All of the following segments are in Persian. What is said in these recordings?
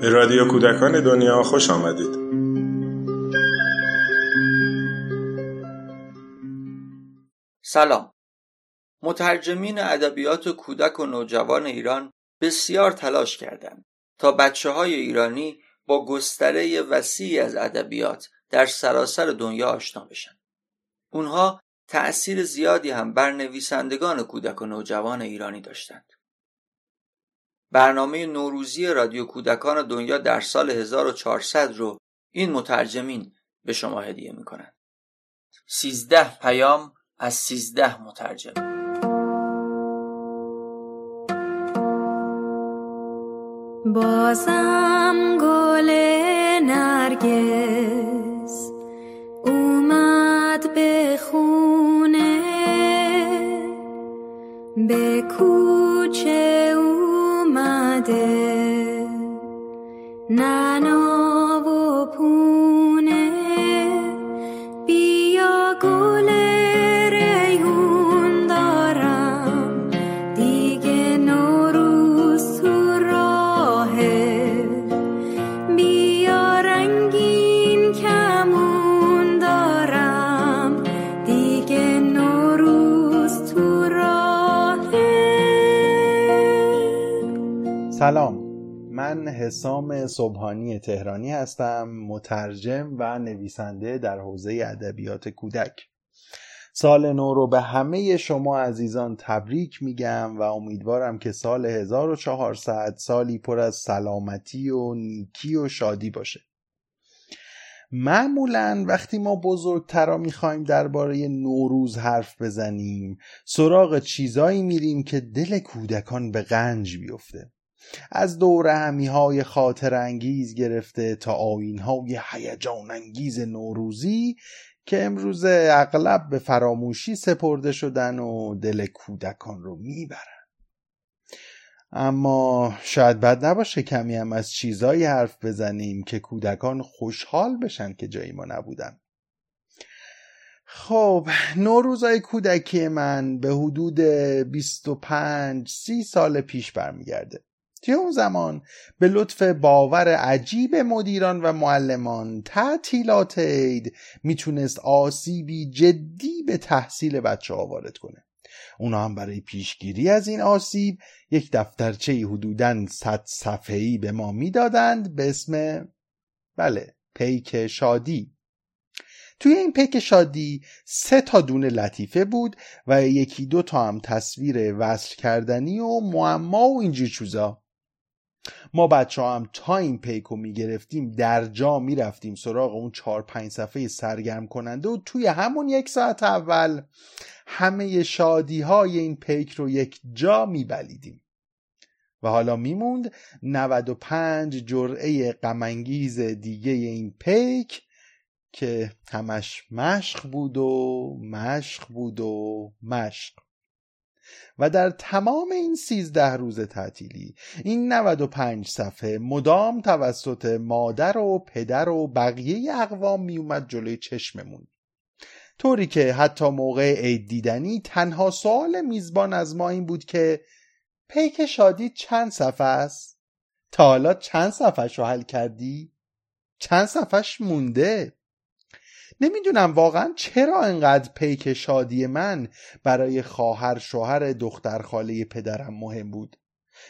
به رادیو کودکان دنیا خوش آمدید سلام مترجمین ادبیات کودک و نوجوان ایران بسیار تلاش کردند تا بچه های ایرانی با گستره وسیعی از ادبیات در سراسر دنیا آشنا بشن. اونها تأثیر زیادی هم بر نویسندگان کودک و نوجوان ایرانی داشتند. برنامه نوروزی رادیو کودکان دنیا در سال 1400 رو این مترجمین به شما هدیه می‌کنند. سیزده پیام از سیزده مترجم بازم گل نرگس به کوچه اومده. ننا سلام. من حسام صبحانی تهرانی هستم مترجم و نویسنده در حوزه ادبیات کودک. سال نو رو به همه شما عزیزان تبریک میگم و امیدوارم که سال 1400 سالی پر از سلامتی و نیکی و شادی باشه. معمولا وقتی ما بزرگترا می‌خوایم درباره نوروز حرف بزنیم سراغ چیزایی میریم که دل کودکان به غنج بیفته. از دور همی های خاطر انگیز گرفته تا آین های هیجان انگیز نوروزی که امروز اغلب به فراموشی سپرده شدن و دل کودکان رو می‌برن. اما شاید بد نباشه کمی هم از چیزایی حرف بزنیم که کودکان خوشحال بشن که جای ما نبودن. خب نوروزای کودکی من به حدود 25 سی سال پیش برمیگرده. توی اون زمان به لطف باور عجیب مدیران و معلمان تعطیلات عید می‌تونست آسیبی جدی به تحصیل بچه ها وارد کنه. اونا هم برای پیشگیری از این آسیب یک دفترچه حدوداً صد صفحه‌ای به ما می‌دادند به اسم بله پیک شادی. توی این پیک شادی سه تا دونه لطیفه بود و یکی دو تا هم تصویر وصل کردنی و معما و اینجور چیزا. ما بچه هم تا این پیک رو می‌گرفتیم در جا می‌رفتیم سراغ اون چهار پنج صفحه سرگرم کننده و توی همون یک ساعت اول همه شادی های این پیک رو یک جا میبلیدیم. و حالا میموند 95 جرعه غمانگیز دیگه این پیک که همش مشق بود و مشق بود و مشق. و در تمام این سیزده روز تعطیلی این 95 صفحه مدام توسط مادر و پدر و بقیه اقوام میومد جلوی چشممون طوری که حتی موقع عید دیدنی تنها سوال میزبان از ما این بود که پیک شادی چند صفحه است؟ تا حالا چند صفحش رو حل کردی؟ چند صفحش مونده؟ نمی‌دونم واقعا چرا انقدر پیک شادی من برای خواهر شوهر دختر خاله پدرم مهم بود.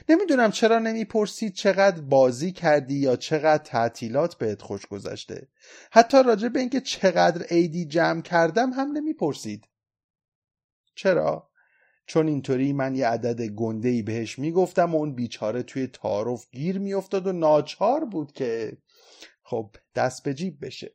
نمی‌دونم چرا نمی‌پرسید چقدر بازی کردی یا چقدر تعطیلات بهت خوش گذشته. حتی راجع به اینکه چقدر عیدی جمع کردم هم نمی‌پرسید. چرا؟ چون اینطوری من یه عدد گنده ای بهش می‌گفتم و اون بیچاره توی تعارف گیر میافتاد و ناچار بود که خب دست به جیب بشه.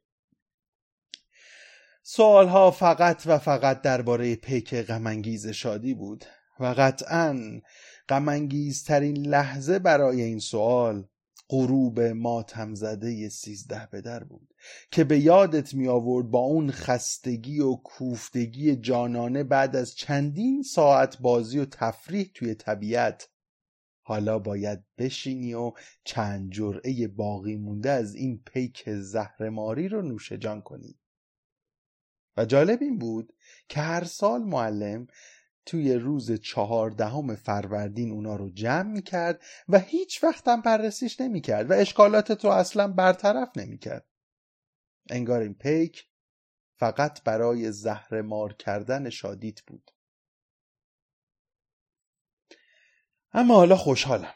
سوالها فقط و فقط درباره پیک غمانگیز شادی بود و قطعا غمانگیزترین لحظه برای این سوال غروب ماتم زده سیزده بدر بود که به یادت می آورد با اون خستگی و کوفتگی جانانه بعد از چندین ساعت بازی و تفریح توی طبیعت حالا باید بشینی و چند جرعه باقی مونده از این پیک زهرماری رو نوش جان کنی. و جالب این بود که هر سال معلم توی روز چهاردهم فروردین اونا رو جمع می‌کرد و هیچ وقت هم بررسیش نمی‌کرد و اشکالاتت رو اصلا برطرف نمی‌کرد. انگار این پیک فقط برای زهر مار کردن شادیت بود. اما حالا خوشحالم.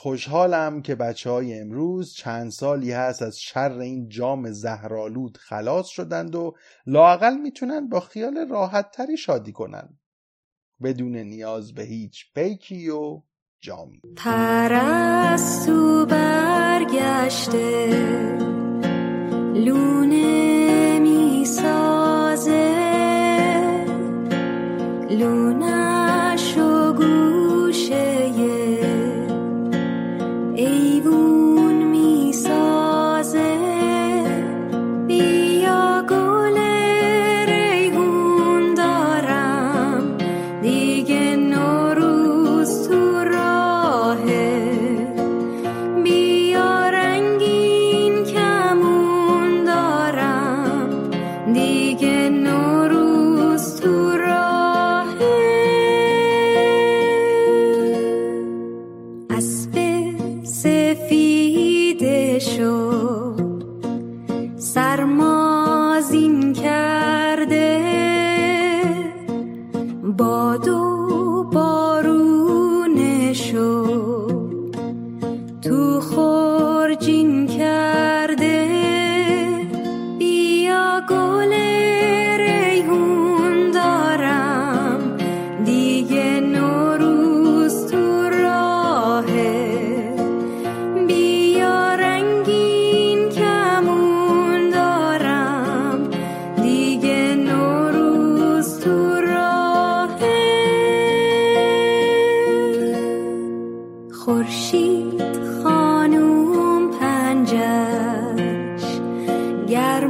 خوشحالم که بچه های امروز چند سالی هست از شر این جام زهرالود خلاص شدند و لاقل می‌تونن با خیال راحت تری شادی کنن. بدون نیاز به هیچ پیکی و جامی. پرستو برگشته لونه guiar